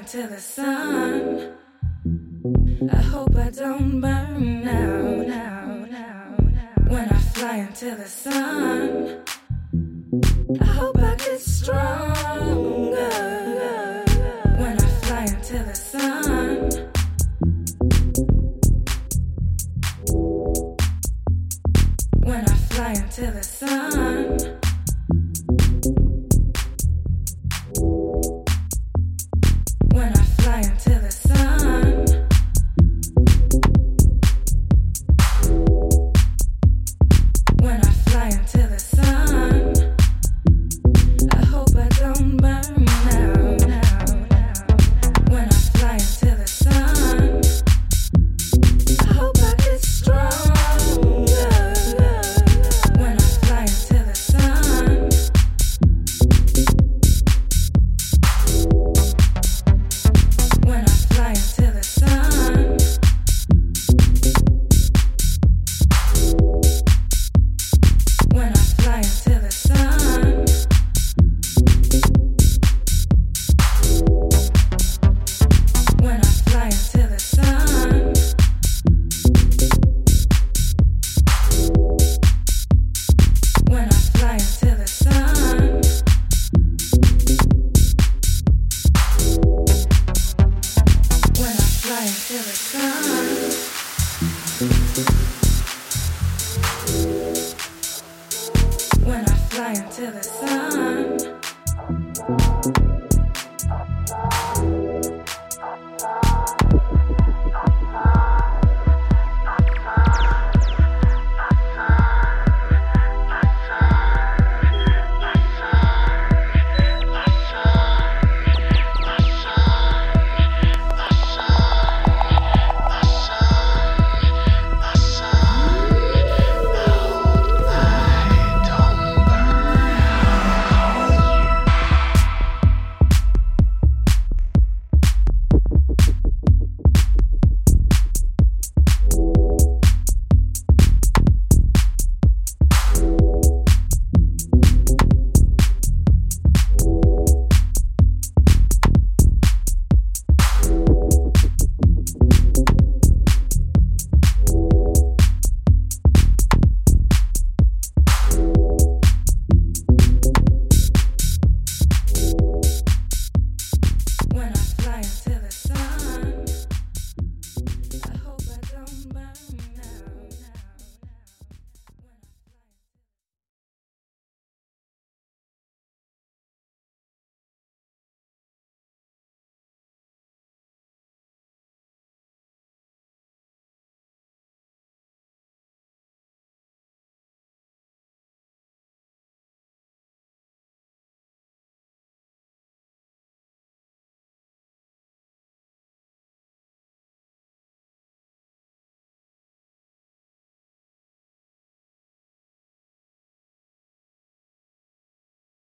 into the sun. I hope I don't burn out when I fly into the sun. I hope I get stronger when I fly into the sun. When I fly into the sun. When I fly into the sun.